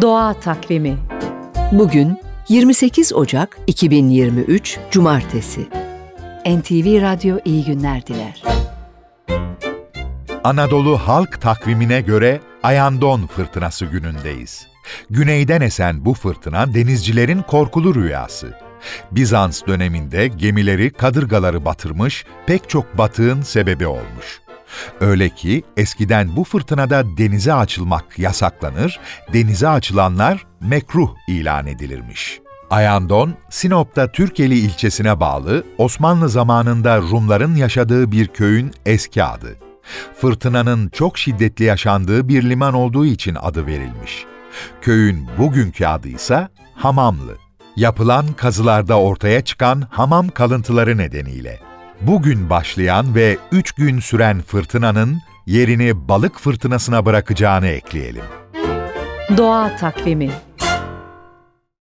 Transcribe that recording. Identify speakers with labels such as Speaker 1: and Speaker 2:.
Speaker 1: Doğa Takvimi
Speaker 2: Bugün 28 Ocak 2023 Cumartesi. NTV Radyo iyi günler diler.
Speaker 3: Anadolu halk takvimine göre Ayandon fırtınası günündeyiz. Güneyden esen bu fırtına denizcilerin korkulu rüyası. Bizans döneminde gemileri, kadırgaları batırmış, pek çok batığın sebebi olmuş. Öyle ki eskiden bu fırtınada denize açılmak yasaklanır, denize açılanlar mekruh ilan edilirmiş. Ayandon, Sinop'ta Türkeli ilçesine bağlı Osmanlı zamanında Rumların yaşadığı bir köyün eski adı. Fırtınanın çok şiddetli yaşandığı bir liman olduğu için adı verilmiş. Köyün bugünkü adı ise Hamamlı. Yapılan kazılarda ortaya çıkan hamam kalıntıları nedeniyle. Bugün başlayan ve üç gün süren fırtınanın yerini balık fırtınasına bırakacağını ekleyelim.
Speaker 1: Doğa Takvimi